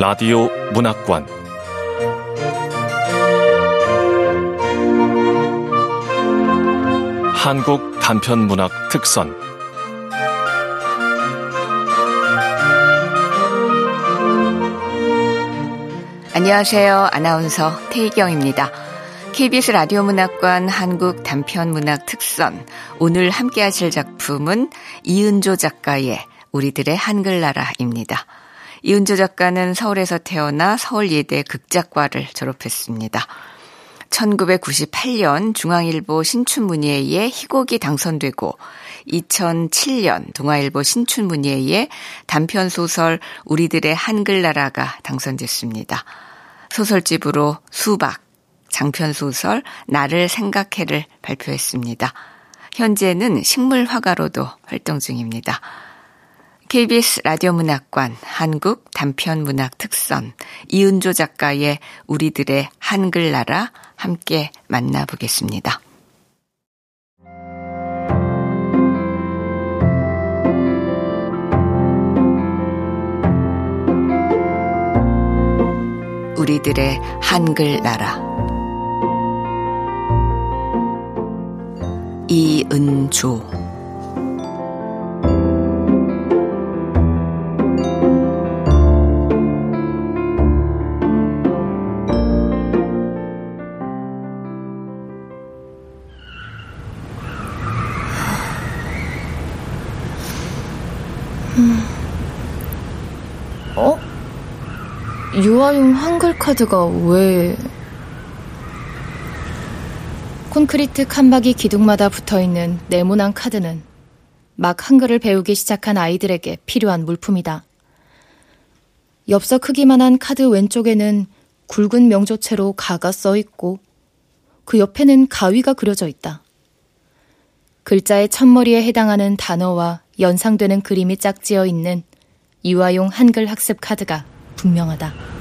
라디오 문학관 한국 단편 문학 특선 안녕하세요. 아나운서 태희경입니다. KBS 라디오 문학관 한국 단편 문학 특선 오늘 함께 하실 작품은 이은조 작가의 우리들의 한글나라입니다. 이은조 작가는 서울에서 태어나 서울예대 극작과를 졸업했습니다. 1998년 중앙일보 신춘문예에 희곡이 당선되고 2007년 동아일보 신춘문예에 단편소설 우리들의 한글나라가 당선됐습니다. 소설집으로 수박, 장편소설 나를 생각해를 발표했습니다. 현재는 식물화가로도 활동 중입니다. KBS 라디오 문학관 한국 단편 문학 특선 이은조 작가의 우리들의 한글나라 함께 만나보겠습니다. 우리들의 한글나라 이은조 한글 카드가 왜... 콘크리트 칸막이 기둥마다 붙어있는 네모난 카드는 막 한글을 배우기 시작한 아이들에게 필요한 물품이다. 엽서 크기만한 카드 왼쪽에는 굵은 명조체로 가가 써 있고 그 옆에는 가위가 그려져 있다. 글자의 첫머리에 해당하는 단어와 연상되는 그림이 짝지어 있는 유아용 한글 학습 카드가 분명하다.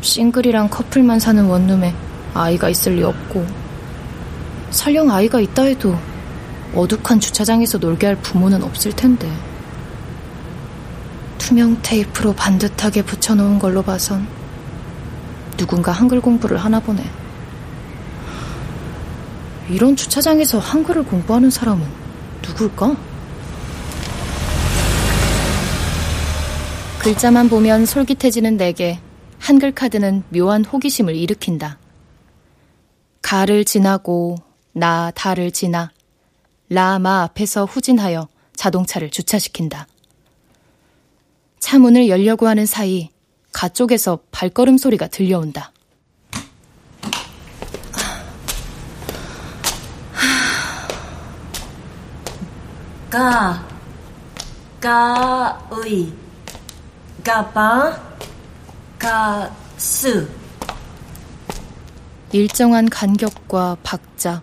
싱글이랑 커플만 사는 원룸에 아이가 있을 리 없고 설령 아이가 있다 해도 어둑한 주차장에서 놀게 할 부모는 없을 텐데 투명 테이프로 반듯하게 붙여놓은 걸로 봐선 누군가 한글 공부를 하나 보네. 이런 주차장에서 한글을 공부하는 사람은 누굴까? 글자만 보면 솔깃해지는 내게 한글 카드는 묘한 호기심을 일으킨다. 가를 지나고 나 다를 지나 라마 앞에서 후진하여 자동차를 주차시킨다. 차 문을 열려고 하는 사이 가 쪽에서 발걸음 소리가 들려온다. 가, 가의 가바, 가스. 일정한 간격과 박자,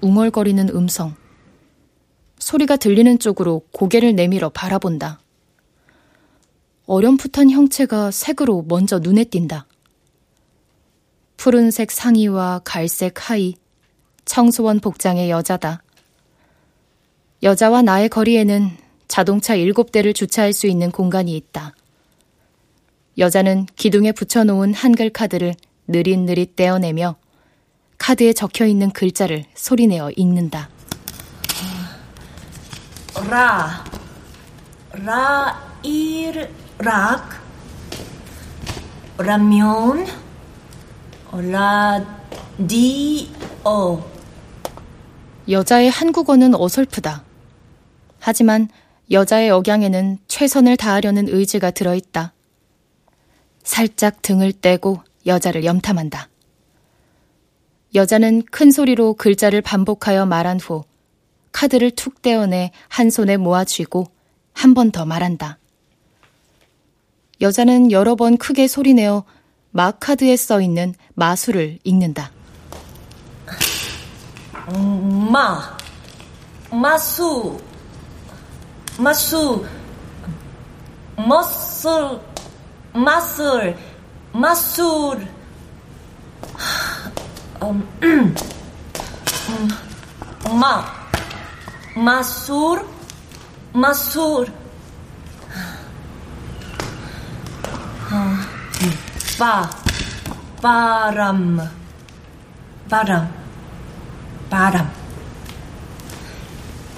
웅얼거리는 음성. 소리가 들리는 쪽으로 고개를 내밀어 바라본다. 어렴풋한 형체가 색으로 먼저 눈에 띈다. 푸른색 상의와 갈색 하의, 청소원 복장의 여자다. 여자와 나의 거리에는 자동차 일곱 대를 주차할 수 있는 공간이 있다. 여자는 기둥에 붙여놓은 한글 카드를 느릿느릿 떼어내며 카드에 적혀 있는 글자를 소리내어 읽는다. 라, 라, 일, 락, 라면, 라, 디, 어. 여자의 한국어는 어설프다. 하지만 여자의 억양에는 최선을 다하려는 의지가 들어있다. 살짝 등을 떼고 여자를 염탐한다. 여자는 큰 소리로 글자를 반복하여 말한 후 카드를 툭 떼어내 한 손에 모아 쥐고 한 번 더 말한다. 여자는 여러 번 크게 소리내어 마카드에 써 있는 마술을 읽는다. 마, 마수, 마수, 머슬, 마술, 마술, 음, 음, 마, 마술, 마술, 바, 바람, 바람, 바람.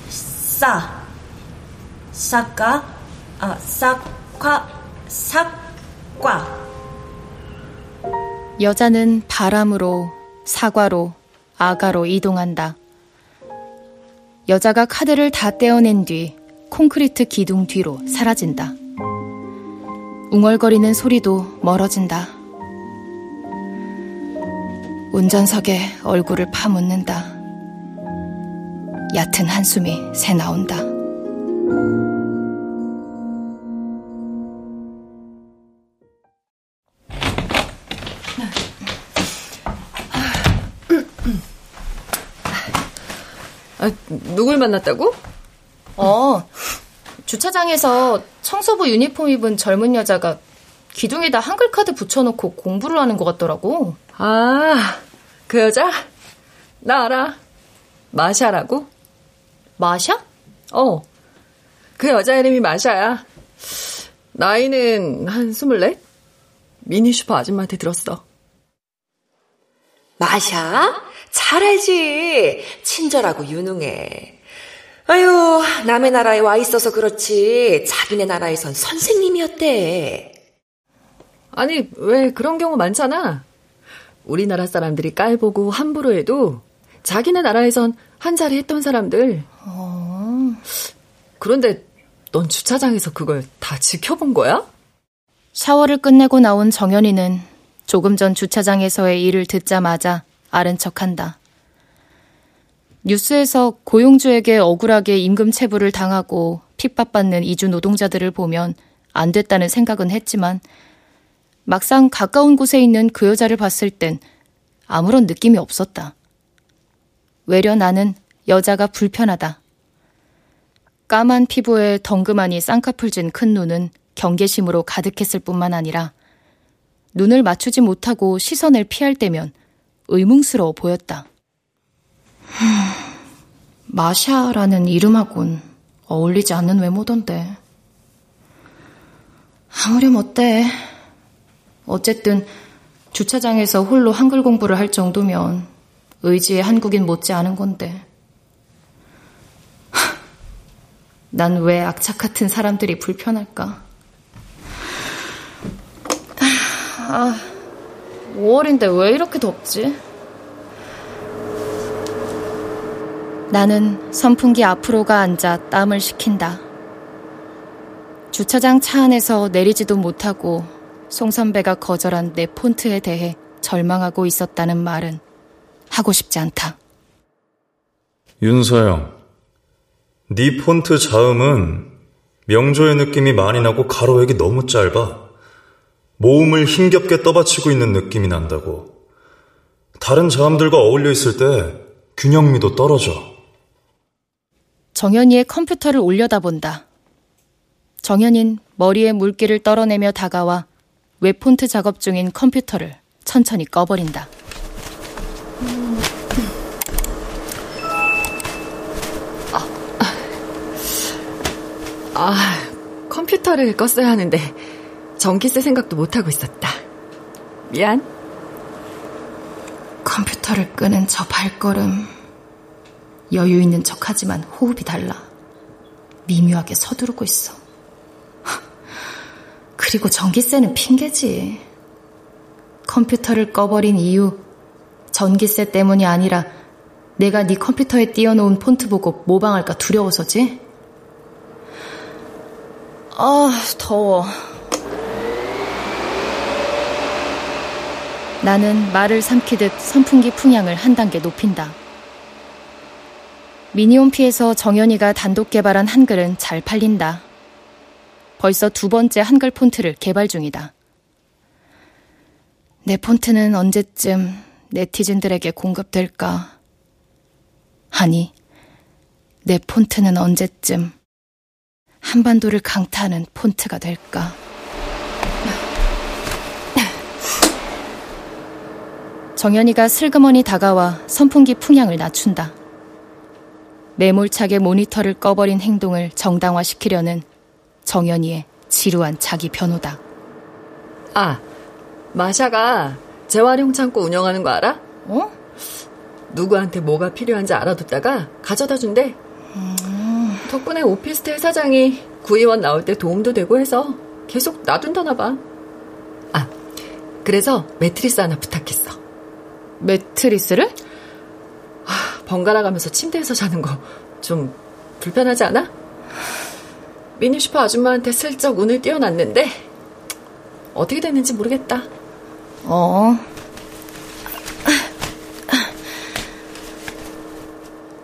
싸, 싹가, 아, 싹과, 싹 과. 여자는 바람으로, 사과로, 아가로 이동한다. 여자가 카드를 다 떼어낸 뒤 콘크리트 기둥 뒤로 사라진다. 웅얼거리는 소리도 멀어진다. 운전석에 얼굴을 파묻는다. 얕은 한숨이 새 나온다. 아, 누굴 만났다고? 어, 주차장에서 청소부 유니폼 입은 젊은 여자가 기둥에다 한글 카드 붙여놓고 공부를 하는 것 같더라고. 아, 그 여자? 나 알아. 마샤라고? 마샤? 어. 그 여자 이름이 마샤야. 나이는 한 스물넷? 미니슈퍼 아줌마한테 들었어. 마샤? 잘 알지. 친절하고 유능해. 아유, 남의 나라에 와 있어서 그렇지. 자기네 나라에선 선생님이었대. 아니, 왜 그런 경우 많잖아. 우리나라 사람들이 깔보고 함부로 해도 자기네 나라에선 한 자리 했던 사람들. 어... 그런데 넌 주차장에서 그걸 다 지켜본 거야? 샤워를 끝내고 나온 정연이는 조금 전 주차장에서의 일을 듣자마자 아른 척한다. 뉴스에서 고용주에게 억울하게 임금 체불을 당하고 핍박받는 이주 노동자들을 보면 안 됐다는 생각은 했지만 막상 가까운 곳에 있는 그 여자를 봤을 땐 아무런 느낌이 없었다. 외려 나는 여자가 불편하다. 까만 피부에 덩그마니 쌍꺼풀 진 큰 눈은 경계심으로 가득했을 뿐만 아니라 눈을 맞추지 못하고 시선을 피할 때면 의문스러워 보였다. 마샤라는 이름하곤 어울리지 않는 외모던데. 아무렴 어때? 어쨌든 주차장에서 홀로 한글 공부를 할 정도면 의지의 한국인 못지 않은 건데. 난 왜 악착 같은 사람들이 불편할까? 아, 5월인데 왜 이렇게 덥지? 나는 선풍기 앞으로가 앉아 땀을 식힌다. 주차장 차 안에서 내리지도 못하고 송 선배가 거절한 내 폰트에 대해 절망하고 있었다는 말은 하고 싶지 않다. 윤서영, 네 폰트 자음은 명조의 느낌이 많이 나고 가로획이 너무 짧아. 모음을 힘겹게 떠받치고 있는 느낌이 난다고. 다른 자음들과 어울려 있을 때 균형미도 떨어져. 정연이의 컴퓨터를 올려다본다. 정연인 머리에 물기를 떨어내며 다가와 웹폰트 작업 중인 컴퓨터를 천천히 꺼버린다. 아, 아, 컴퓨터를 껐어야 하는데 전기 쓸 생각도 못하고 있었다. 미안. 컴퓨터를 끄는 저 발걸음. 여유 있는 척 하지만 호흡이 달라. 미묘하게 서두르고 있어. 그리고 전기세는 핑계지. 컴퓨터를 꺼버린 이유, 전기세 때문이 아니라 내가 네 컴퓨터에 띄워놓은 폰트 보고 모방할까 두려워서지? 아, 더워. 나는 말을 삼키듯 선풍기 풍향을 한 단계 높인다. 미니홈피에서 정연이가 단독 개발한 한글은 잘 팔린다. 벌써 두 번째 한글 폰트를 개발 중이다. 내 폰트는 언제쯤 네티즌들에게 공급될까? 아니, 내 폰트는 언제쯤 한반도를 강타하는 폰트가 될까? 정연이가 슬그머니 다가와 선풍기 풍향을 낮춘다. 매몰차게 모니터를 꺼버린 행동을 정당화시키려는 정연이의 지루한 자기 변호다. 아, 마샤가 재활용 창고 운영하는 거 알아? 어? 누구한테 뭐가 필요한지 알아뒀다가 가져다 준대. 음... 덕분에 오피스텔 사장이 구의원 나올 때 도움도 되고 해서 계속 놔둔다나 봐. 아, 그래서 매트리스 하나 부탁했어. 매트리스를? 아, 번갈아 가면서 침대에서 자는 거 좀 불편하지 않아? 미니슈퍼 아줌마한테 슬쩍 운을 띄워놨는데 어떻게 됐는지 모르겠다. 어.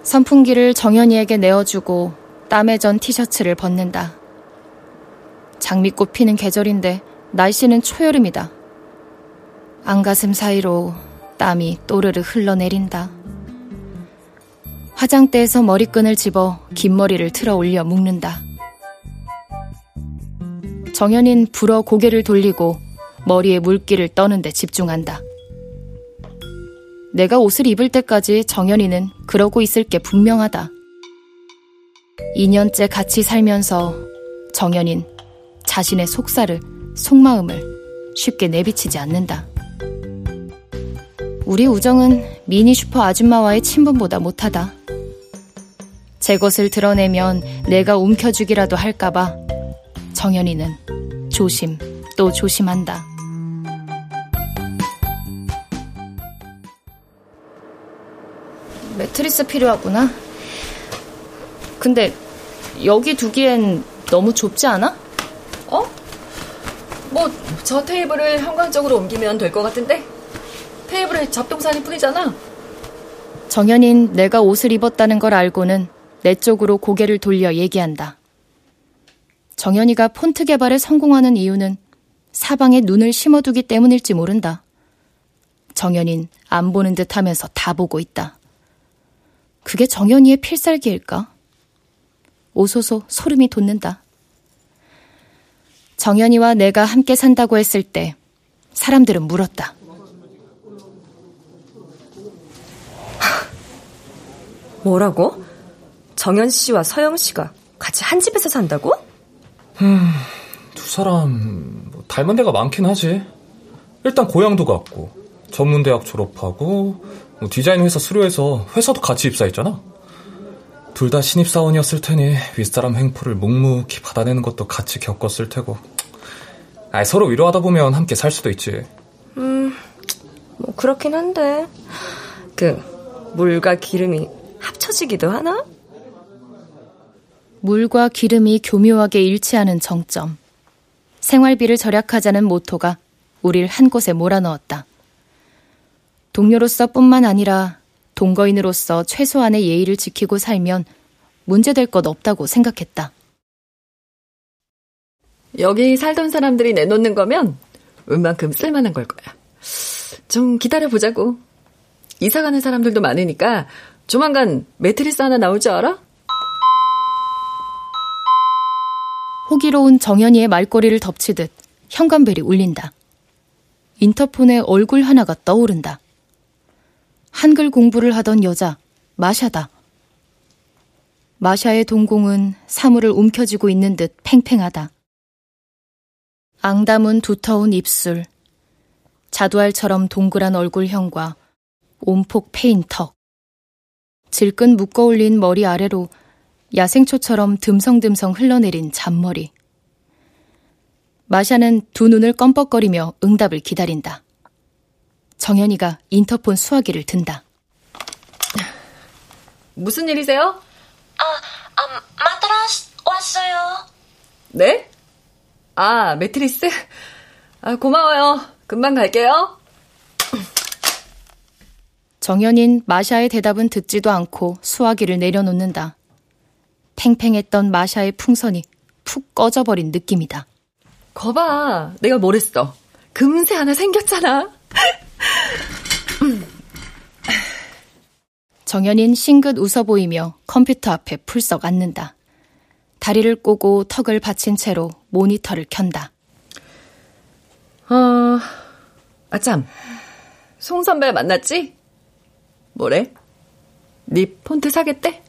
선풍기를 정연이에게 내어주고 땀에 전 티셔츠를 벗는다. 장미꽃 피는 계절인데 날씨는 초여름이다. 안가슴 사이로 땀이 또르르 흘러내린다. 화장대에서 머리끈을 집어 긴 머리를 틀어 올려 묶는다. 정연인 불어 고개를 돌리고 머리에 물기를 떠는데 집중한다. 내가 옷을 입을 때까지 정연이는 그러고 있을 게 분명하다. 2년째 같이 살면서 정연인 자신의 속살을, 속마음을 쉽게 내비치지 않는다. 우리 우정은 미니 슈퍼 아줌마와의 친분보다 못하다. 제 것을 드러내면 내가 움켜주기라도 할까봐 정연이는 조심 또 조심한다. 매트리스 필요하구나. 근데 여기 두기엔 너무 좁지 않아? 어? 뭐 저 테이블을 현관쪽으로 옮기면 될 것 같은데? 테이블에 잡동사니 뿐이잖아. 정연인 내가 옷을 입었다는 걸 알고는 내 쪽으로 고개를 돌려 얘기한다. 정연이가 폰트 개발에 성공하는 이유는 사방에 눈을 심어두기 때문일지 모른다. 정연인 안 보는 듯 하면서 다 보고 있다. 그게 정연이의 필살기일까? 오소소 소름이 돋는다. 정연이와 내가 함께 산다고 했을 때 사람들은 물었다. 뭐라고? 정연 씨와 서영 씨가 같이 한 집에서 산다고? 음, 두 사람 뭐 닮은 데가 많긴 하지. 일단 고향도 같고 전문대학 졸업하고 뭐 디자인 회사 수료해서 회사도 같이 입사했잖아. 둘 다 신입사원이었을 테니 윗사람 횡포를 묵묵히 받아내는 것도 같이 겪었을 테고. 아이, 서로 위로하다 보면 함께 살 수도 있지. 음, 뭐 그렇긴 한데 그 물과 기름이 합쳐지기도 하나? 물과 기름이 교묘하게 일치하는 정점. 생활비를 절약하자는 모토가 우릴 한 곳에 몰아넣었다. 동료로서 뿐만 아니라 동거인으로서 최소한의 예의를 지키고 살면 문제될 것 없다고 생각했다. 여기 살던 사람들이 내놓는 거면 웬만큼 쓸만한 걸 거야. 좀 기다려보자고. 이사 가는 사람들도 많으니까 조만간 매트리스 하나 나올 줄 알아? 호기로운 정연이의 말꼬리를 덮치듯 현관벨이 울린다. 인터폰에 얼굴 하나가 떠오른다. 한글 공부를 하던 여자, 마샤다. 마샤의 동공은 사물을 움켜쥐고 있는 듯 팽팽하다. 앙담은 두터운 입술, 자두알처럼 동그란 얼굴형과 온폭 패인 턱, 질끈 묶어 올린 머리 아래로 야생초처럼 듬성듬성 흘러내린 잔머리. 마샤는 두 눈을 껌뻑거리며 응답을 기다린다. 정연이가 인터폰 수화기를 든다. 무슨 일이세요? 아, 아 마트라스 왔어요. 네? 아, 매트리스? 아, 고마워요. 금방 갈게요. 정연인 마샤의 대답은 듣지도 않고 수화기를 내려놓는다. 팽팽했던 마샤의 풍선이 푹 꺼져버린 느낌이다. 거봐, 내가 뭘 했어. 금세 하나 생겼잖아. 정연인 싱긋 웃어 보이며 컴퓨터 앞에 풀썩 앉는다. 다리를 꼬고 턱을 받친 채로 모니터를 켠다. 어, 아참. 송 선배 만났지? 뭐래? 네 폰트 사겠대?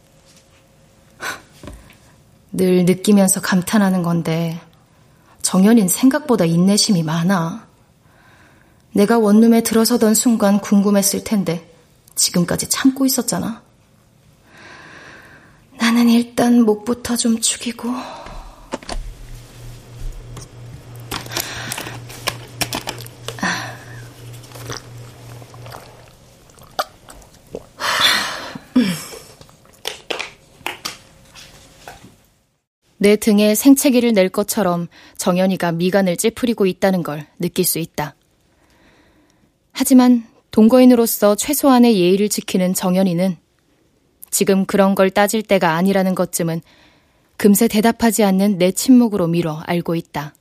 늘 느끼면서 감탄하는 건데 정연인 생각보다 인내심이 많아. 내가 원룸에 들어서던 순간 궁금했을 텐데 지금까지 참고 있었잖아. 나는 일단 목부터 좀 축이고 내 등에 생채기를 낼 것처럼 정연이가 미간을 찌푸리고 있다는 걸 느낄 수 있다. 하지만 동거인으로서 최소한의 예의를 지키는 정연이는 지금 그런 걸 따질 때가 아니라는 것쯤은 금세 대답하지 않는 내 침묵으로 미뤄 알고 있다.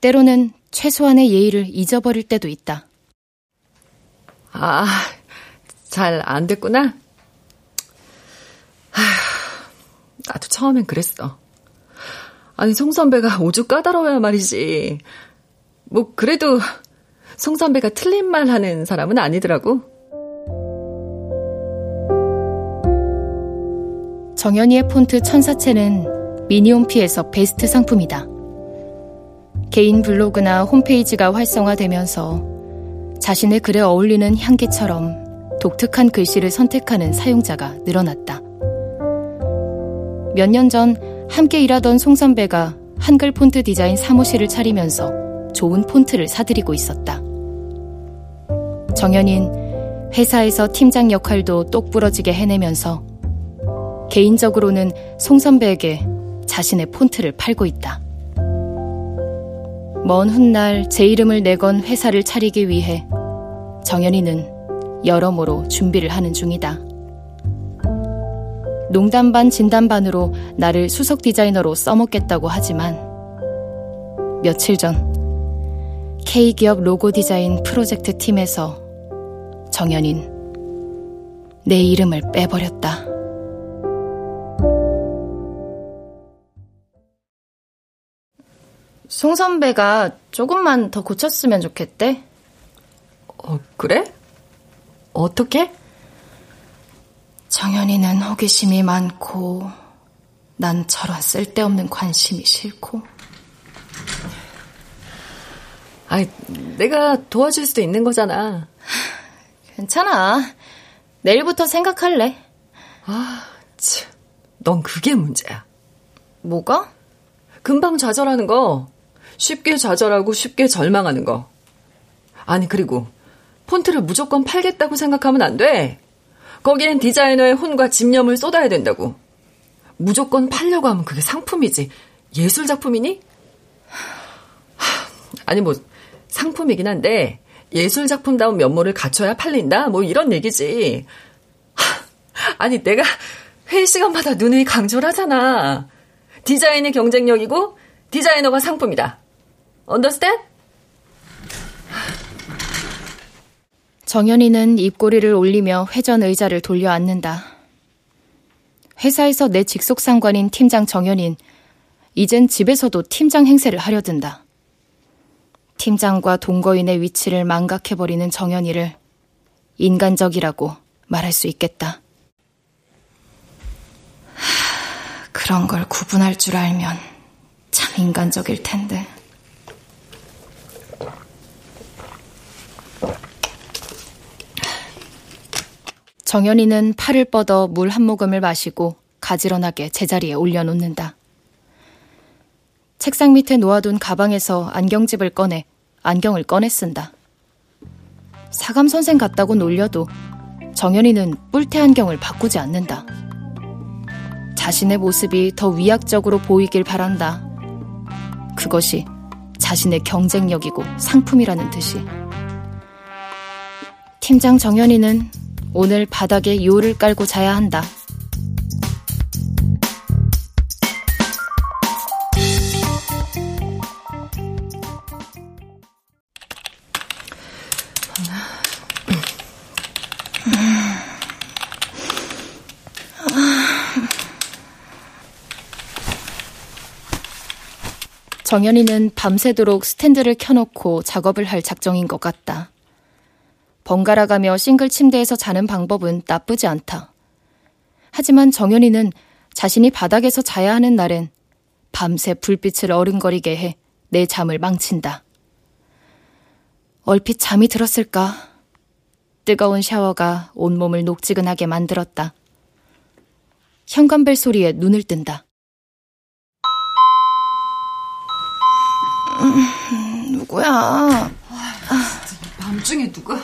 때로는 최소한의 예의를 잊어버릴 때도 있다. 아, 잘 안 됐구나. 나도 처음엔 그랬어. 아니, 송 선배가 오죽 까다로워야 말이지. 뭐, 그래도 송 선배가 틀린 말 하는 사람은 아니더라고. 정연이의 폰트 천사체는 미니홈피에서 베스트 상품이다. 개인 블로그나 홈페이지가 활성화되면서 자신의 글에 어울리는 향기처럼 독특한 글씨를 선택하는 사용자가 늘어났다. 몇 년 전 함께 일하던 송 선배가 한글 폰트 디자인 사무실을 차리면서 좋은 폰트를 사들이고 있었다. 정연인 회사에서 팀장 역할도 똑부러지게 해내면서 개인적으로는 송 선배에게 자신의 폰트를 팔고 있다. 먼 훗날 제 이름을 내건 회사를 차리기 위해 정연이는 여러모로 준비를 하는 중이다. 농담 반 진담 반으로 나를 수석 디자이너로 써먹겠다고 하지만 며칠 전 K기업 로고 디자인 프로젝트 팀에서 정연인 내 이름을 빼버렸다. 송 선배가 조금만 더 고쳤으면 좋겠대. 어, 그래? 어떻게? 정연이는 호기심이 많고 난 저런 쓸데없는 관심이 싫고 아이, 내가 도와줄 수도 있는 거잖아. 괜찮아. 내일부터 생각할래. 아, 참. 넌 그게 문제야. 뭐가? 금방 좌절하는 거. 쉽게 좌절하고 쉽게 절망하는 거. 아니, 그리고 폰트를 무조건 팔겠다고 생각하면 안 돼. 거기엔 디자이너의 혼과 집념을 쏟아야 된다고. 무조건 팔려고 하면 그게 상품이지. 예술 작품이니? 아니, 뭐, 상품이긴 한데, 예술 작품다운 면모를 갖춰야 팔린다? 뭐 이런 얘기지. 아니, 내가 회의 시간마다 눈이 강조를 하잖아. 디자인이 경쟁력이고, 디자이너가 상품이다. 언더스탠? 정연이는 입꼬리를 올리며 회전 의자를 돌려 앉는다. 회사에서 내 직속 상관인 팀장 정연인, 이젠 집에서도 팀장 행세를 하려든다. 팀장과 동거인의 위치를 망각해버리는 정연이를 인간적이라고 말할 수 있겠다. 그런 걸 구분할 줄 알면 참 인간적일 텐데. 정연이는 팔을 뻗어 물 한 모금을 마시고 가지런하게 제자리에 올려놓는다. 책상 밑에 놓아둔 가방에서 안경집을 꺼내 안경을 꺼내 쓴다. 사감 선생 같다고 놀려도 정연이는 뿔테 안경을 바꾸지 않는다. 자신의 모습이 더 위약적으로 보이길 바란다. 그것이 자신의 경쟁력이고 상품이라는 듯이. 팀장 정연이는 오늘 바닥에 요를 깔고 자야 한다. 정연이는 밤새도록 스탠드를 켜놓고 작업을 할 작정인 것 같다. 번갈아 가며 싱글 침대에서 자는 방법은 나쁘지 않다. 하지만 정연이는 자신이 바닥에서 자야 하는 날엔 밤새 불빛을 어른거리게 해 내 잠을 망친다. 얼핏 잠이 들었을까? 뜨거운 샤워가 온몸을 녹지근하게 만들었다. 현관벨 소리에 눈을 뜬다. 음, 누구야? 아, 밤중에 누가?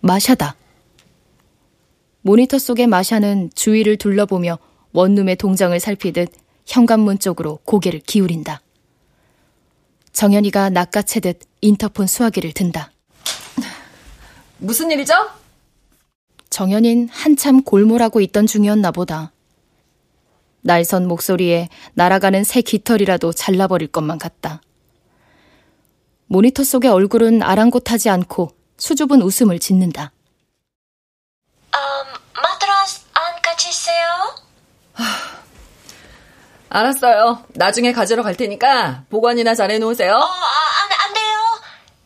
마샤다. 모니터 속의 마샤는 주위를 둘러보며 원룸의 동정을 살피듯 현관문 쪽으로 고개를 기울인다. 정연이가 낚아채듯 인터폰 수화기를 든다. 무슨 일이죠? 정연인 한참 골몰하고 있던 중이었나 보다. 날선 목소리에 날아가는 새 깃털이라도 잘라버릴 것만 같다. 모니터 속의 얼굴은 아랑곳하지 않고 수줍은 웃음을 짓는다. 음, 마트라스 안 같이 있어요? 알았어요. 나중에 가지러 갈 테니까 보관이나 잘 해 놓으세요. 어, 아, 안, 안 돼요.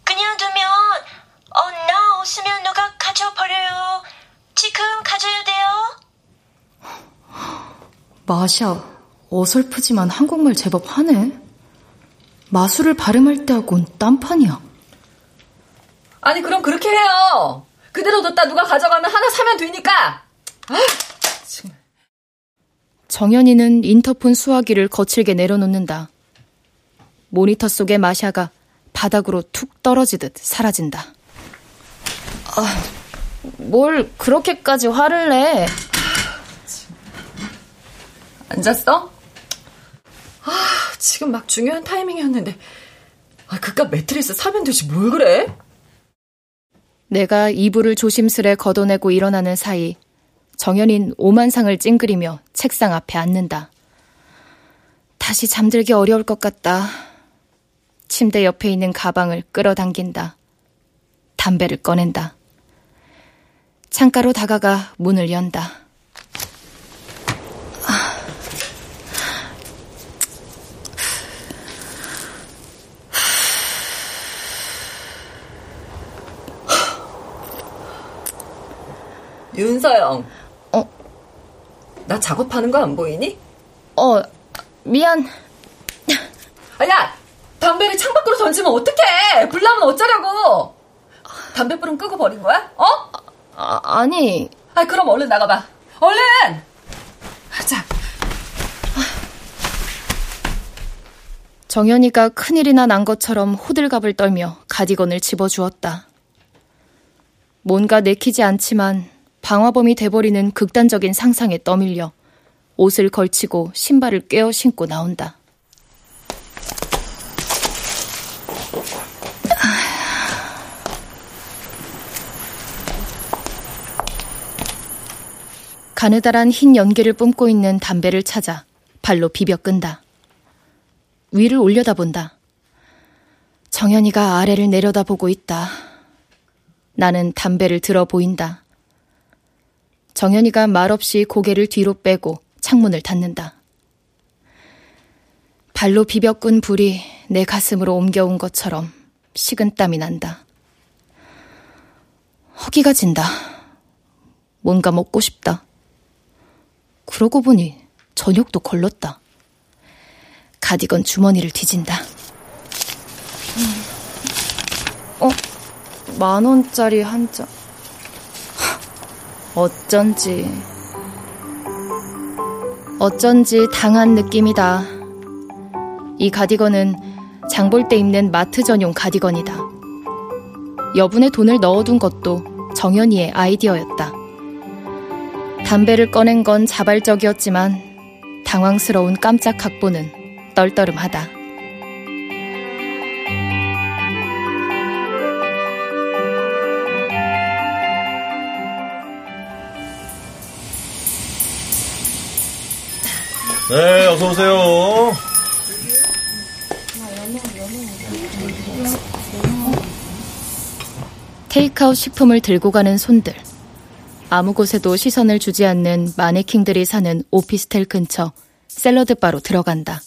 그냥 두면, 어, 나 없으면 누가 가져버려요. 지금 가져야 돼요. 마샤, 어설프지만 한국말 제법 하네. 마술을 발음할 때하곤 딴판이야. 아니, 그럼 그렇게 해요. 그대로 뒀다 누가 가져가면 하나 사면 되니까. 아, 정연이는 인터폰 수화기를 거칠게 내려놓는다. 모니터 속의 마샤가 바닥으로 툭 떨어지듯 사라진다. 아, 뭘 그렇게까지 화를 내? 앉았어? 아, 지금 막 중요한 타이밍이었는데. 아, 그깟 매트리스 사면 되지 뭘 그래? 내가 이불을 조심스레 걷어내고 일어나는 사이 정연인 오만상을 찡그리며 책상 앞에 앉는다. 다시 잠들기 어려울 것 같다. 침대 옆에 있는 가방을 끌어당긴다. 담배를 꺼낸다. 창가로 다가가 문을 연다. 윤서영. 어? 나 작업하는 거 안 보이니? 어, 미안. 아, 야! 담배를 창밖으로 던지면 어떡해! 불나면 어쩌려고! 담배불은 끄고 버린 거야? 어? 아, 아니. 아, 그럼 얼른 나가봐. 얼른! 자. 정연이가 큰일이나 난 것처럼 호들갑을 떨며 가디건을 집어주었다. 뭔가 내키지 않지만 방화범이 돼버리는 극단적인 상상에 떠밀려 옷을 걸치고 신발을 꿰어 신고 나온다. 가느다란 흰 연기를 뿜고 있는 담배를 찾아 발로 비벼 끈다. 위를 올려다본다. 정연이가 아래를 내려다보고 있다. 나는 담배를 들어 보인다. 정연이가 말없이 고개를 뒤로 빼고 창문을 닫는다. 발로 비벼 끈 불이 내 가슴으로 옮겨온 것처럼 식은 땀이 난다. 허기가 진다. 뭔가 먹고 싶다. 그러고 보니 저녁도 걸렀다. 가디건 주머니를 뒤진다. 어? 만 원짜리 한 장. 어쩐지. 어쩐지 당한 느낌이다. 이 가디건은 장 볼 때 입는 마트 전용 가디건이다. 여분의 돈을 넣어둔 것도 정연이의 아이디어였다. 담배를 꺼낸 건 자발적이었지만 당황스러운 깜짝 각본은 떨떠름하다. 네, 어서 오세요. 테이크아웃 식품을 들고 가는 손들. 아무 곳에도 시선을 주지 않는 마네킹들이 사는 오피스텔 근처 샐러드바로 들어간다.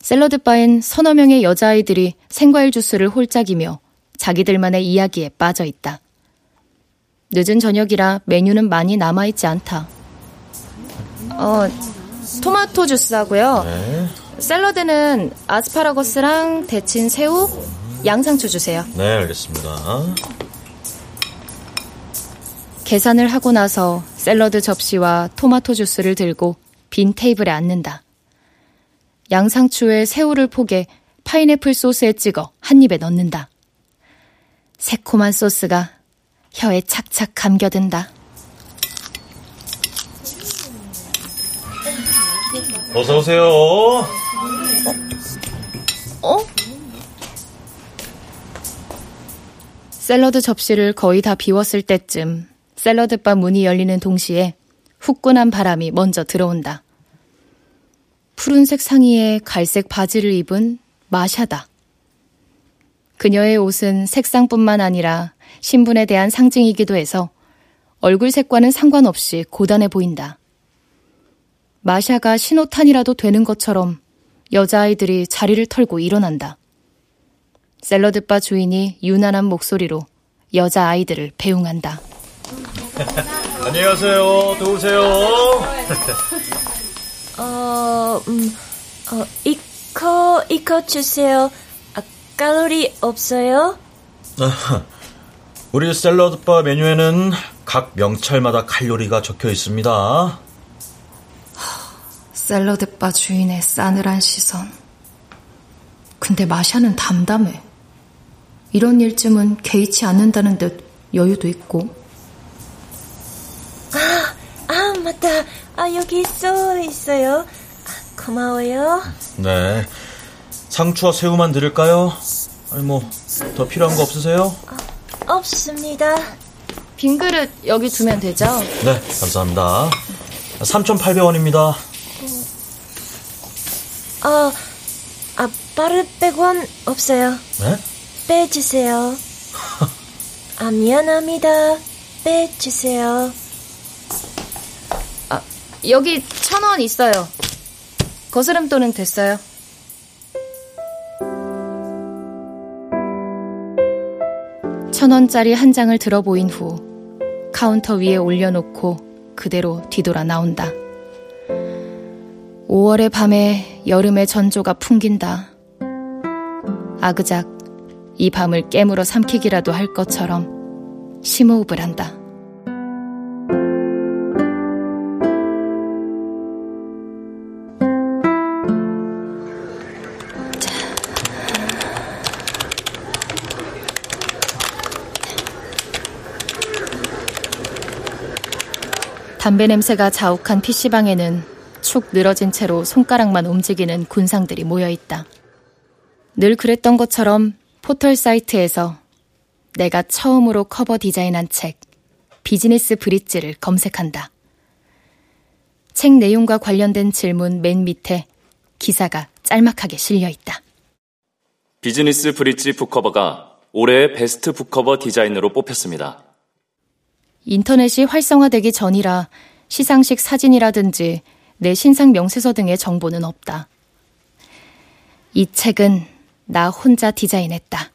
샐러드바엔 서너 명의 여자아이들이 생과일 주스를 홀짝이며 자기들만의 이야기에 빠져 있다. 늦은 저녁이라 메뉴는 많이 남아있지 않다. 어, 토마토 주스 하고요. 네. 샐러드는 아스파라거스랑 데친 새우, 양상추 주세요. 네, 알겠습니다. 계산을 하고 나서 샐러드 접시와 토마토 주스를 들고 빈 테이블에 앉는다. 양상추에 새우를 포개 파인애플 소스에 찍어 한 입에 넣는다. 새콤한 소스가 혀에 착착 감겨든다. 어서 오세요. 어? 샐러드 접시를 거의 다 비웠을 때쯤 샐러드바 문이 열리는 동시에 후끈한 바람이 먼저 들어온다. 푸른색 상의에 갈색 바지를 입은 마샤다. 그녀의 옷은 색상뿐만 아니라 신분에 대한 상징이기도 해서 얼굴 색과는 상관없이 고단해 보인다. 마샤가 신호탄이라도 되는 것처럼 여자아이들이 자리를 털고 일어난다. 샐러드바 주인이 유난한 목소리로 여자아이들을 배웅한다. 안녕하세요. 들어오세요. 어, 음, 어, 이거, 이거 주세요. 아, 칼로리 없어요? 우리 샐러드바 메뉴에는 각 명찰마다 칼로리가 적혀 있습니다. 샐러드바 주인의 싸늘한 시선. 근데 마샤는 담담해. 이런 일쯤은 개의치 않는다는 듯 여유도 있고. 아, 아, 맞다. 아, 여기 써 있어요. 아, 고마워요. 네. 상추와 새우만 드릴까요? 아니, 뭐, 더 필요한 거 없으세요? 없습니다. 빈 그릇 여기 두면 되죠? 네, 감사합니다. 3,800원입니다. 어, 아, 빠르 100원 없어요. 네? 빼주세요. 아, 미안합니다. 빼주세요. 아, 여기 천 원 있어요. 거스름 돈은 됐어요. 천 원짜리 한 장을 들어 보인 후 카운터 위에 올려놓고 그대로 뒤돌아 나온다. 5월의 밤에 여름의 전조가 풍긴다. 아그작 이 밤을 깨물어 삼키기라도 할 것처럼 심호흡을 한다. 담배 냄새가 자욱한 PC방에는 축 늘어진 채로 손가락만 움직이는 군상들이 모여 있다. 늘 그랬던 것처럼 포털 사이트에서 내가 처음으로 커버 디자인한 책, 비즈니스 브릿지를 검색한다. 책 내용과 관련된 질문 맨 밑에 기사가 짤막하게 실려 있다. 비즈니스 브릿지 book cover가 올해의 베스트 book cover 디자인으로 뽑혔습니다. 인터넷이 활성화되기 전이라 시상식 사진이라든지 내 신상 명세서 등의 정보는 없다. 이 책은 나 혼자 디자인했다.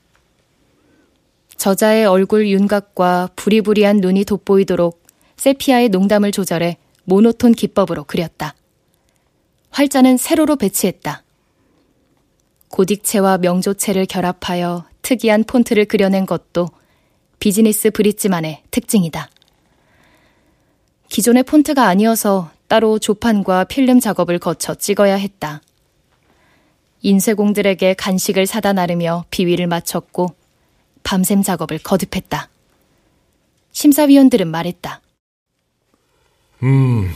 저자의 얼굴 윤곽과 부리부리한 눈이 돋보이도록 세피아의 농담을 조절해 모노톤 기법으로 그렸다. 활자는 세로로 배치했다. 고딕체와 명조체를 결합하여 특이한 폰트를 그려낸 것도 비즈니스 브릿지만의 특징이다. 기존의 폰트가 아니어서 따로 조판과 필름 작업을 거쳐 찍어야 했다. 인쇄공들에게 간식을 사다 나르며 비위를 맞췄고 밤샘 작업을 거듭했다. 심사위원들은 말했다. 음,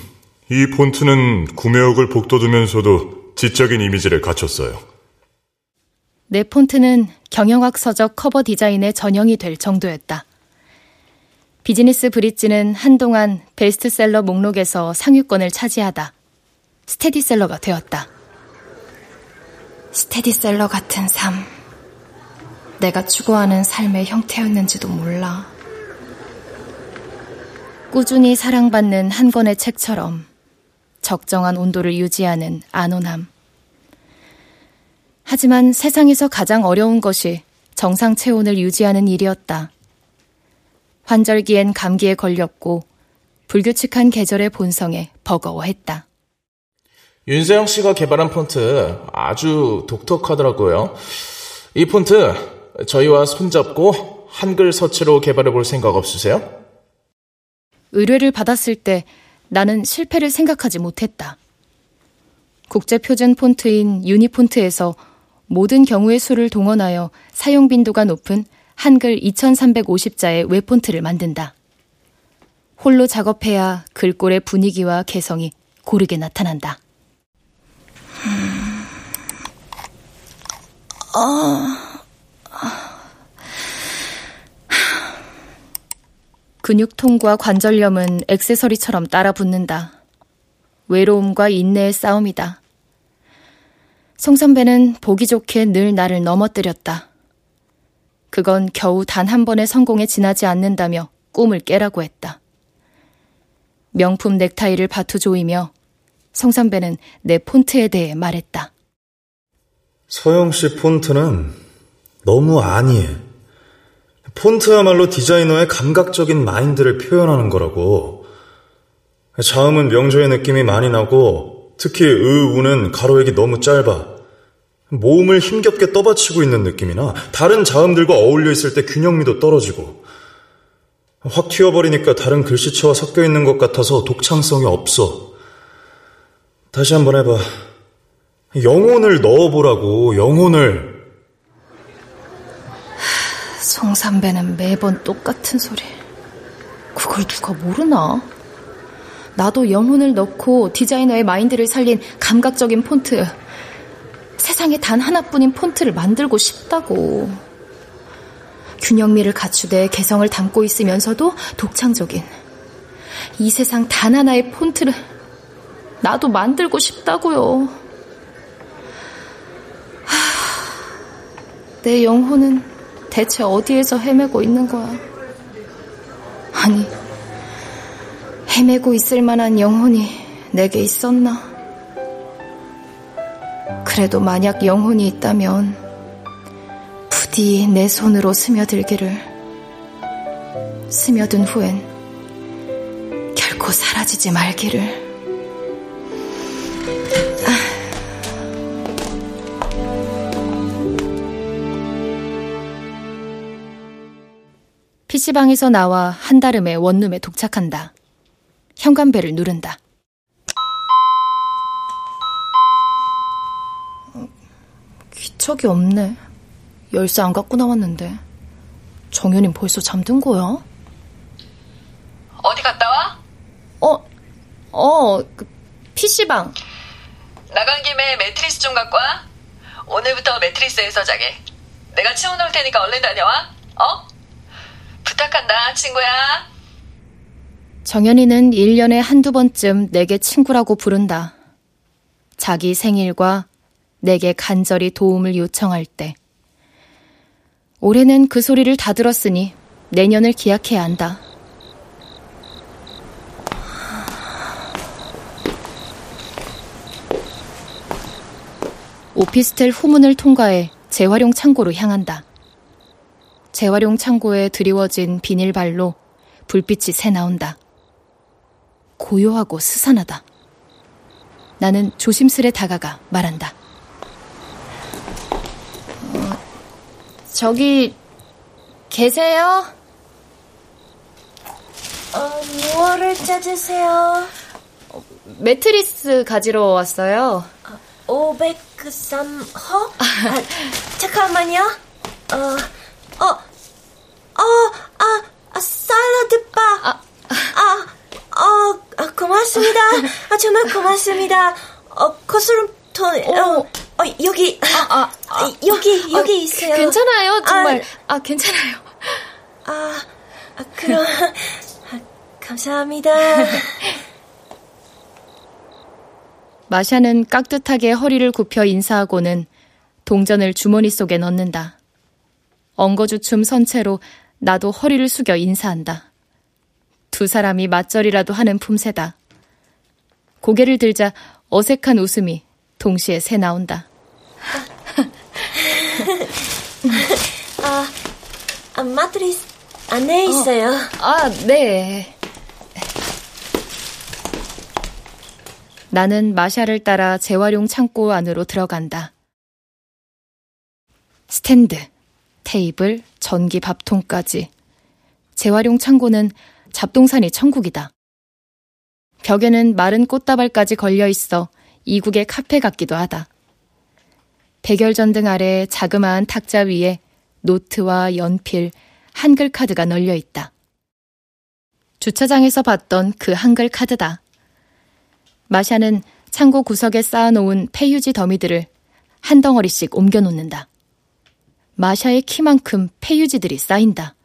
이 폰트는 구매욕을 복돋우면서도 지적인 이미지를 갖췄어요. 내 폰트는 경영학 서적 커버 디자인의 전형이 될 정도였다. 비즈니스 브릿지는 한동안 베스트셀러 목록에서 상위권을 차지하다 스테디셀러가 되었다. 스테디셀러 같은 삶. 내가 추구하는 삶의 형태였는지도 몰라. 꾸준히 사랑받는 한 권의 책처럼 적정한 온도를 유지하는 안온함. 하지만 세상에서 가장 어려운 것이 정상 체온을 유지하는 일이었다. 환절기엔 감기에 걸렸고 불규칙한 계절의 본성에 버거워했다. 윤세영 씨가 개발한 폰트 아주 독특하더라고요. 이 폰트 저희와 손잡고 한글 서체로 개발해 볼 생각 없으세요? 의뢰를 받았을 때 나는 실패를 생각하지 못했다. 국제 표준 폰트인 유니폰트에서 모든 경우의 수를 동원하여 사용 빈도가 높은 한글 2350자의 웹폰트를 만든다. 홀로 작업해야 글꼴의 분위기와 개성이 고르게 나타난다. 음... 어... 근육통과 관절염은 액세서리처럼 따라 붙는다. 외로움과 인내의 싸움이다. 송 선배는 보기 좋게 늘 나를 넘어뜨렸다. 그건 겨우 단 한 번의 성공에 지나지 않는다며 꿈을 깨라고 했다. 명품 넥타이를 바투 조이며 송 선배는 내 폰트에 대해 말했다. 서영 씨 폰트는 너무 아니해. 폰트야말로 디자이너의 감각적인 마인드를 표현하는 거라고. 자음은 명조의 느낌이 많이 나고 특히 의, 우는 가로액이 너무 짧아. 모음을 힘겹게 떠받치고 있는 느낌이나 다른 자음들과 어울려 있을 때 균형미도 떨어지고 확 튀어버리니까 다른 글씨체와 섞여 있는 것 같아서 독창성이 없어. 다시 한번 해봐. 영혼을 넣어보라고, 영혼을. 송삼배는 매번 똑같은 소리. 그걸 누가 모르나? 나도 영혼을 넣고 디자이너의 마인드를 살린 감각적인 폰트. 세상에 단 하나뿐인 폰트를 만들고 싶다고. 균형미를 갖추되 개성을 담고 있으면서도 독창적인 이 세상 단 하나의 폰트를 나도 만들고 싶다고요. 하, 내 영혼은 대체 어디에서 헤매고 있는 거야? 아니, 헤매고 있을 만한 영혼이 내게 있었나? 그래도 만약 영혼이 있다면 부디 내 손으로 스며들기를 스며든 후엔 결코 사라지지 말기를 PC방에서 나와 한달음에 원룸에 도착한다. 현관벨을 누른다. 기척이 없네. 열쇠 안 갖고 나왔는데. 정현이 벌써 잠든 거야? 어디 갔다 와? 어, 어, 그 PC방. 나간 김에 매트리스 좀 갖고 와. 오늘부터 매트리스에서 자게. 내가 치워놓을 테니까 얼른 다녀와. 어? 부탁한다, 친구야. 정연이는 1년에 한두 번쯤 내게 친구라고 부른다. 자기 생일과 내게 간절히 도움을 요청할 때. 올해는 그 소리를 다 들었으니 내년을 기약해야 한다. 오피스텔 후문을 통과해 재활용 창고로 향한다. 재활용 창고에 드리워진 비닐발로 불빛이 새 나온다. 고요하고 스산하다. 나는 조심스레 다가가 말한다. 저기 계세요? 어, 무엇을 찾으세요? 어, 매트리스 가지러 왔어요. 503호? 아, 잠깐만요. 어, 어, 어, 아, 아 샐러드 바. 아, 아, 어, 아, 고맙습니다. 아, 정말 고맙습니다. 어, 거스름 톤, 어, 어, 여기, 아, 아, 아, 여기, 여기 아, 있어요. 괜찮아요, 정말. 아, 아 괜찮아요. 아, 아 그럼, 아, 감사합니다. 마샤는 깍듯하게 허리를 굽혀 인사하고는 동전을 주머니 속에 넣는다. 엉거주춤 선채로 나도 허리를 숙여 인사한다. 두 사람이 맞절이라도 하는 품새다. 고개를 들자 어색한 웃음이 동시에 새 나온다. 아, 아 마트리스 안에 있어요. 어, 아, 네. 나는 마샤를 따라 재활용 창고 안으로 들어간다. 스탠드, 테이블, 전기 밥통까지. 재활용 창고는 잡동산이 천국이다. 벽에는 마른 꽃다발까지 걸려 있어 이국의 카페 같기도 하다. 백열전등 아래 자그마한 탁자 위에 노트와 연필, 한글 카드가 널려 있다. 주차장에서 봤던 그 한글 카드다. 마샤는 창고 구석에 쌓아놓은 폐유지 더미들을 한 덩어리씩 옮겨놓는다. 마샤의 키만큼 폐유지들이 쌓인다.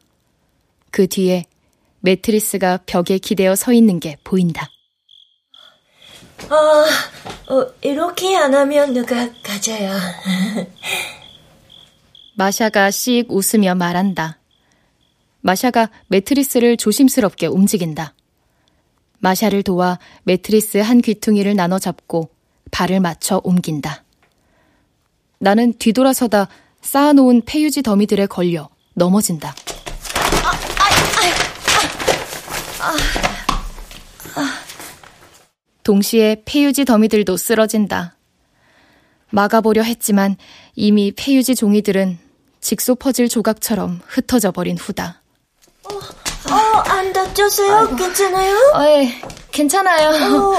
그 뒤에 매트리스가 벽에 기대어 서 있는 게 보인다. 아, 어, 이렇게 안 하면 누가 가져요. 마샤가 씩 웃으며 말한다. 마샤가 매트리스를 조심스럽게 움직인다. 마샤를 도와 매트리스 한 귀퉁이를 나눠 잡고 발을 맞춰 옮긴다. 나는 뒤돌아서다 쌓아놓은 폐유지 더미들에 걸려 넘어진다. 동시에 폐유지 더미들도 쓰러진다. 막아보려 했지만 이미 폐유지 종이들은 직소 퍼즐 조각처럼 흩어져 버린 후다. 어, 안 다쳤어요? 아이고. 괜찮아요? 어, 예, 괜찮아요. 어,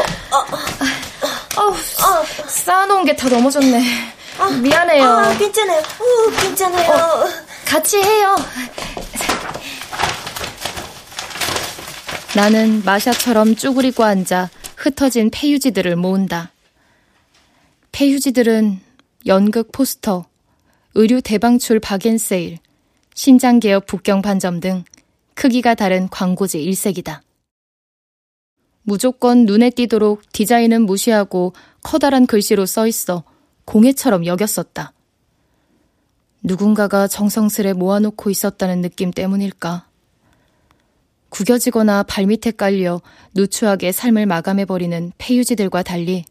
어, 어, 쌓아놓은 게 다 넘어졌네. 아, 미안해요. 아, 괜찮아요. 오, 괜찮아요. 어, 같이 해요. 나는 마샤처럼 쭈그리고 앉아 흩어진 폐유지들을 모은다. 폐유지들은 연극 포스터, 의류 대방출 박앤세일, 신장개업 북경 반점 등 크기가 다른 광고지 일색이다. 무조건 눈에 띄도록 디자인은 무시하고 커다란 글씨로 써 있어 공예처럼 여겼었다. 누군가가 정성스레 모아놓고 있었다는 느낌 때문일까? 구겨지거나 발밑에 깔려 누추하게 삶을 마감해버리는 폐유지들과 달리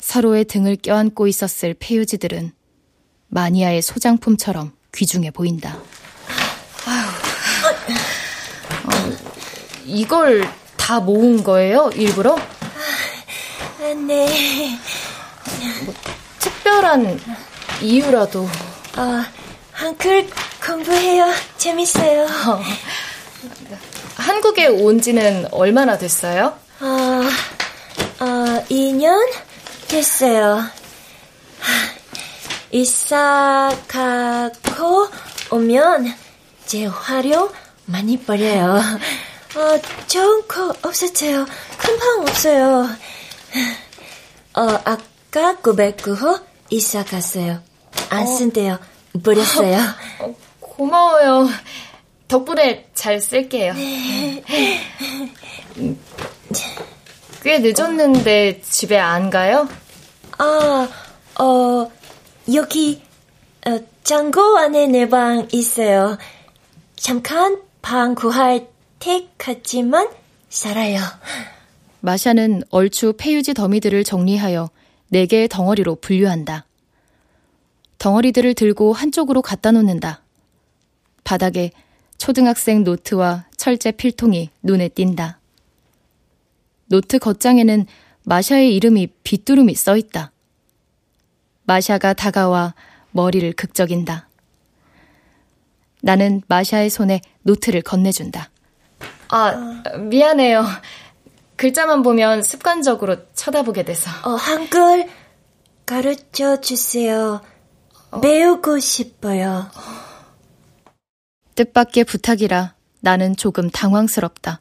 서로의 등을 껴안고 있었을 폐유지들은 마니아의 소장품처럼 귀중해 보인다. 어, 이걸 다 모은 거예요? 일부러? 아, 네. 뭐, 특별한 이유라도. 아, 한글 공부해요. 재밌어요. 어. 한국에 온 지는 얼마나 됐어요? 아, 아, 2년 됐어요. 이사 가고 오면 제 화료 많이 버려요. 어, 좋은 거 없었어요. 큰 방 없어요. 어, 아까 909호 이사 갔어요. 안 쓴대요. 버렸어요. 어, 고마워요. 덕분에 잘 쓸게요. 꽤 늦었는데 집에 안 가요? 아, 어, 여기 어, 창고 안에 내 방 있어요. 잠깐 방 구할 택하지만 살아요. 마샤는 얼추 폐휴지 더미들을 정리하여 네 개의 덩어리로 분류한다. 덩어리들을 들고 한쪽으로 갖다 놓는다. 바닥에 초등학생 노트와 철제 필통이 눈에 띈다. 노트 겉장에는 마샤의 이름이 비뚜름히 써 있다. 마샤가 다가와 머리를 긁적인다. 나는 마샤의 손에 노트를 건네준다. 아, 미안해요. 글자만 보면 습관적으로 쳐다보게 돼서. 어, 한글 가르쳐 주세요. 어. 배우고 싶어요. 뜻밖의 부탁이라 나는 조금 당황스럽다.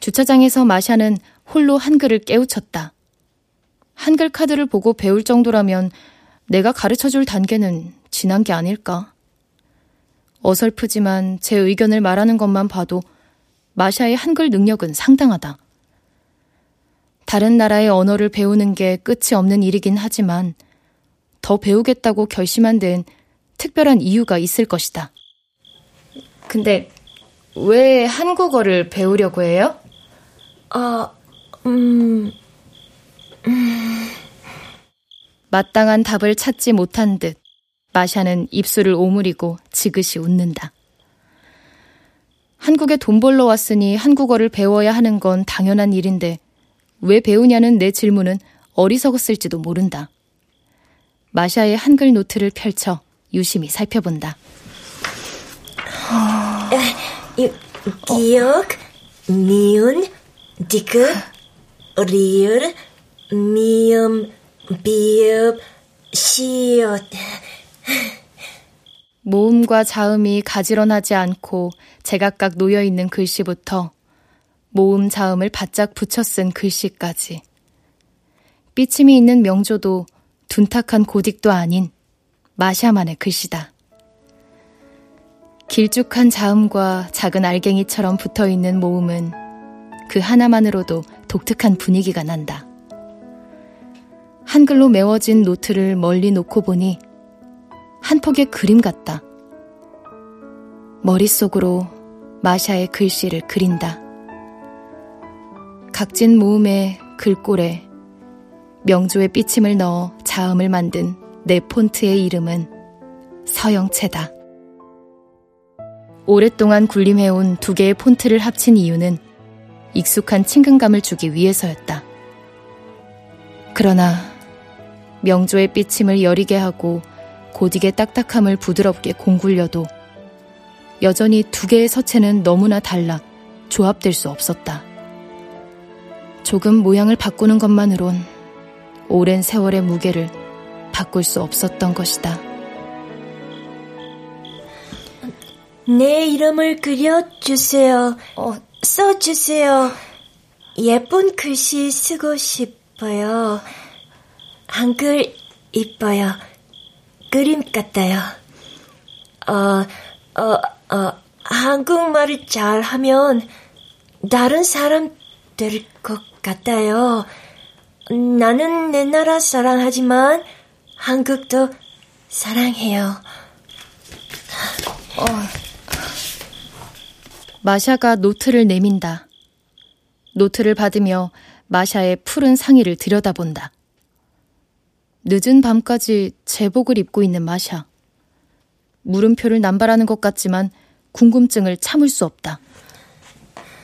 주차장에서 마샤는 홀로 한글을 깨우쳤다. 한글 카드를 보고 배울 정도라면 내가 가르쳐 줄 단계는 지난 게 아닐까. 어설프지만 제 의견을 말하는 것만 봐도 마샤의 한글 능력은 상당하다. 다른 나라의 언어를 배우는 게 끝이 없는 일이긴 하지만 더 배우겠다고 결심한 데엔 특별한 이유가 있을 것이다. 근데 왜 한국어를 배우려고 해요? 아, 음, 음. 마땅한 답을 찾지 못한 듯 마샤는 입술을 오므리고 지그시 웃는다. 한국에 돈 벌러 왔으니 한국어를 배워야 하는 건 당연한 일인데 왜 배우냐는 내 질문은 어리석었을지도 모른다. 마샤의 한글 노트를 펼쳐 유심히 살펴본다. 기억, 미운, 디귿, 리을, 미음, 비읍, 시옷. 모음과 자음이 가지런하지 않고 제각각 놓여 있는 글씨부터 모음 자음을 바짝 붙여 쓴 글씨까지. 삐침이 있는 명조도 둔탁한 고딕도 아닌 마샤만의 글씨다. 길쭉한 자음과 작은 알갱이처럼 붙어 있는 모음은 그 하나만으로도 독특한 분위기가 난다. 한글로 메워진 노트를 멀리 놓고 보니 한 폭의 그림 같다. 머릿속으로 마샤의 글씨를 그린다. 각진 모음의 글꼴에 명조의 삐침을 넣어 자음을 만든 내 폰트의 이름은 서영채다. 오랫동안 군림해온 두 개의 폰트를 합친 이유는 익숙한 친근감을 주기 위해서였다. 그러나 명조의 삐침을 여리게 하고 고딕의 딱딱함을 부드럽게 공굴려도 여전히 두 개의 서체는 너무나 달라 조합될 수 없었다. 조금 모양을 바꾸는 것만으론 오랜 세월의 무게를 바꿀 수 없었던 것이다. 내 이름을 그려주세요. 어, 써주세요. 예쁜 글씨 쓰고 싶어요. 한글 이뻐요. 그림 같아요. 어, 어, 어, 한국말을 잘하면 다른 사람 될 것 같아요. 나는 내 나라 사랑하지만 한국도 사랑해요. 어. 마샤가 노트를 내민다. 노트를 받으며 마샤의 푸른 상의를 들여다본다. 늦은 밤까지 제복을 입고 있는 마샤. 물음표를 남발하는 것 같지만 궁금증을 참을 수 없다.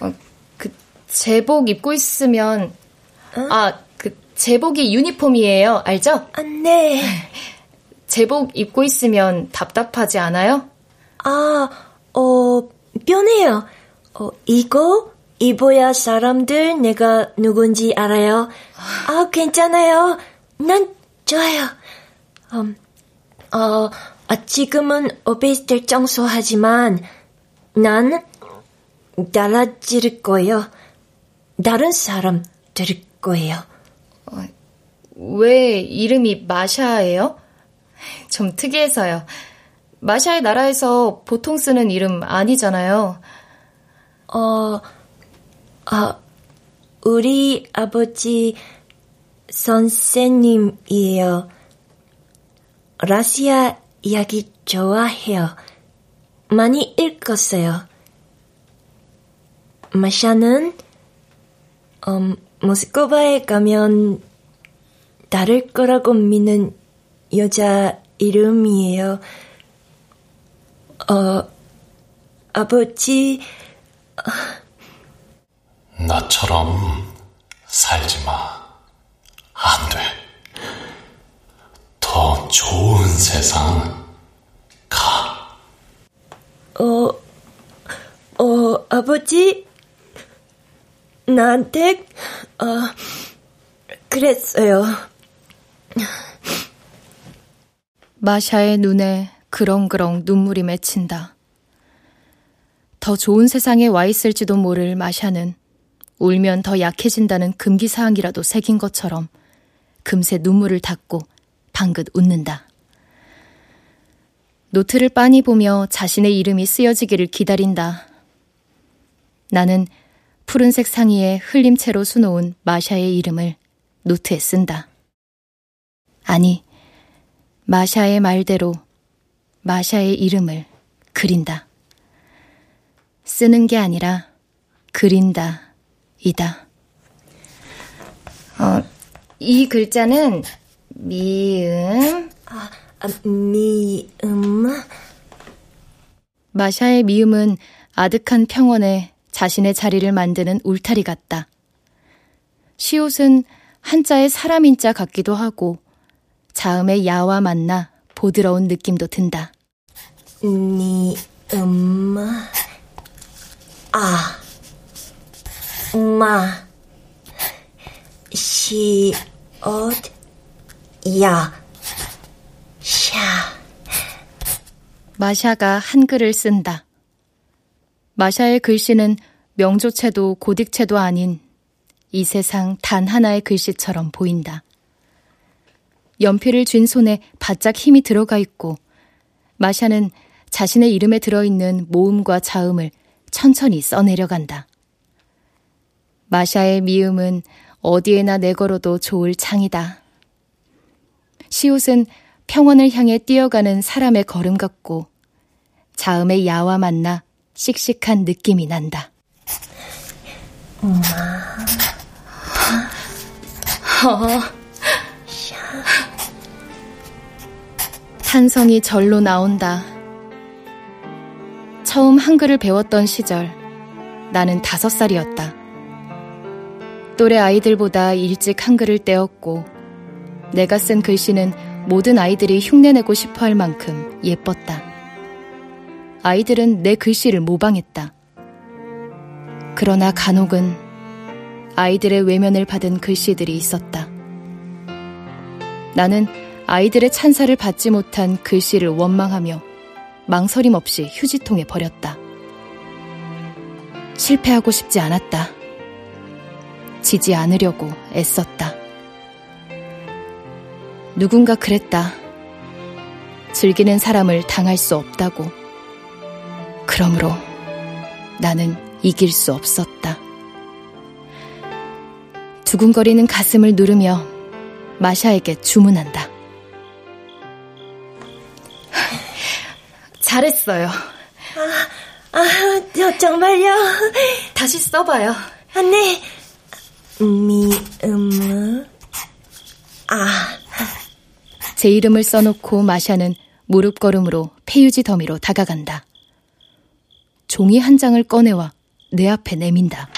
어, 그 제복 입고 있으면 어? 아, 그 제복이 유니폼이에요. 알죠? 아, 네. 제복 입고 있으면 답답하지 않아요? 아, 어, 편해요. 어, 이거 입어야 사람들 내가 누군지 알아요. 아, 괜찮아요. 난 좋아요. 음, 어, 아, 지금은 오피스텔 청소하지만 난 달라질 거예요. 다른 사람 될 거예요. 어, 왜 이름이 마샤예요? 좀 특이해서요. 마샤의 나라에서 보통 쓰는 이름 아니잖아요. 어, 아, 우리 아버지 선생님이에요. 러시아 이야기 좋아해요. 많이 읽었어요. 마샤는 음, 모스크바에 가면 다를 거라고 믿는 여자 이름이에요. 어, 아버지, 나처럼 살지 마. 안 돼. 더 좋은 세상 가. 어, 어, 아버지, 나한테, 어, 그랬어요. 마샤의 눈에 그렁그렁 눈물이 맺힌다. 더 좋은 세상에 와 있을지도 모를 마샤는 울면 더 약해진다는 금기사항이라도 새긴 것처럼 금세 눈물을 닦고 방긋 웃는다. 노트를 빤히 보며 자신의 이름이 쓰여지기를 기다린다. 나는 푸른색 상의에 흘림체로 수놓은 마샤의 이름을 노트에 쓴다. 아니, 마샤의 말대로 마샤의 이름을 그린다. 쓰는 게 아니라 그린다, 이다. 어, 이 글자는 미음. 아, 아, 미음. 마샤의 미음은 아득한 평원에 자신의 자리를 만드는 울타리 같다. 시옷은 한자의 사람인자 같기도 하고 자음의 야와 만나 보드러운 느낌도 든다. 니, 음, 아, 마, 시, 엇, 야, 샤. 마샤가 한글을 쓴다. 마샤의 글씨는 명조체도 고딕체도 아닌 이 세상 단 하나의 글씨처럼 보인다. 연필을 쥔 손에 바짝 힘이 들어가 있고 마샤는 자신의 이름에 들어있는 모음과 자음을 천천히 써내려간다. 마샤의 미음은 어디에나 내걸어도 좋을 창이다. 시옷은 평원을 향해 뛰어가는 사람의 걸음 같고 자음의 야와 만나 씩씩한 느낌이 난다. 탄성이 절로 나온다. 처음 한글을 배웠던 시절, 나는 다섯 살이었다. 또래 아이들보다 일찍 한글을 떼었고, 내가 쓴 글씨는 모든 아이들이 흉내내고 싶어 할 만큼 예뻤다. 아이들은 내 글씨를 모방했다. 그러나 간혹은 아이들의 외면을 받은 글씨들이 있었다. 나는 아이들의 찬사를 받지 못한 글씨를 원망하며 망설임 없이 휴지통에 버렸다. 실패하고 싶지 않았다. 지지 않으려고 애썼다. 누군가 그랬다. 즐기는 사람을 당할 수 없다고. 그러므로 나는 이길 수 없었다. 두근거리는 가슴을 누르며 마샤에게 주문한다. 잘했어요. 아, 아, 저, 정말요? 다시 써봐요. 아, 네. 미, 음, 아. 제 이름을 써놓고 마샤는 무릎 걸음으로 폐유지 더미로 다가간다. 종이 한 장을 꺼내와 내 앞에 내민다.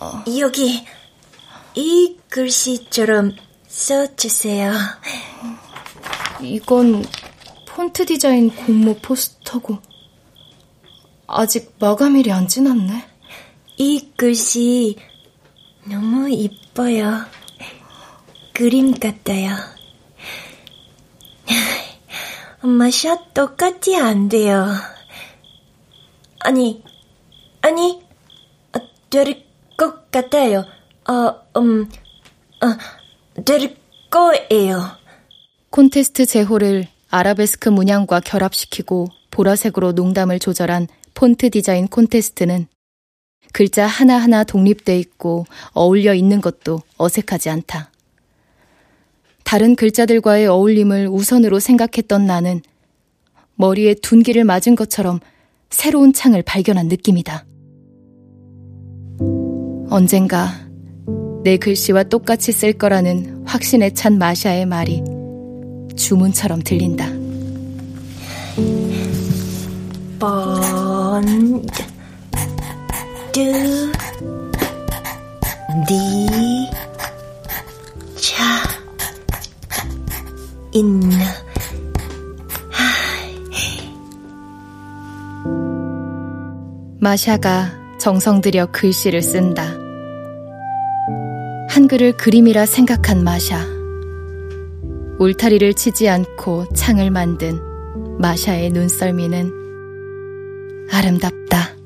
어, 여기 이 글씨처럼 써주세요. 이건 폰트 디자인 공모 포스터고 아직 마감일이 안 지났네. 이 글씨 너무 이뻐요. 그림 같아요. 엄마 샷 똑같이 안 돼요. 아니, 아니, 될 것 같아요. 어, 음, 어, 될 거예요. 콘테스트 제호를 아라베스크 문양과 결합시키고 보라색으로 농담을 조절한 폰트 디자인 콘테스트는 글자 하나하나 독립돼 있고 어울려 있는 것도 어색하지 않다. 다른 글자들과의 어울림을 우선으로 생각했던 나는 머리에 둔기를 맞은 것처럼 새로운 창을 발견한 느낌이다. 언젠가 내 글씨와 똑같이 쓸 거라는 확신에 찬 마샤의 말이 주문처럼 들린다. 번, 드, 디, 차, 인, 마샤가 정성 들여 글씨를 쓴다. 한글을 그림이라 생각한 마샤. 울타리를 치지 않고 창을 만든 마샤의 눈썰미는 아름답다.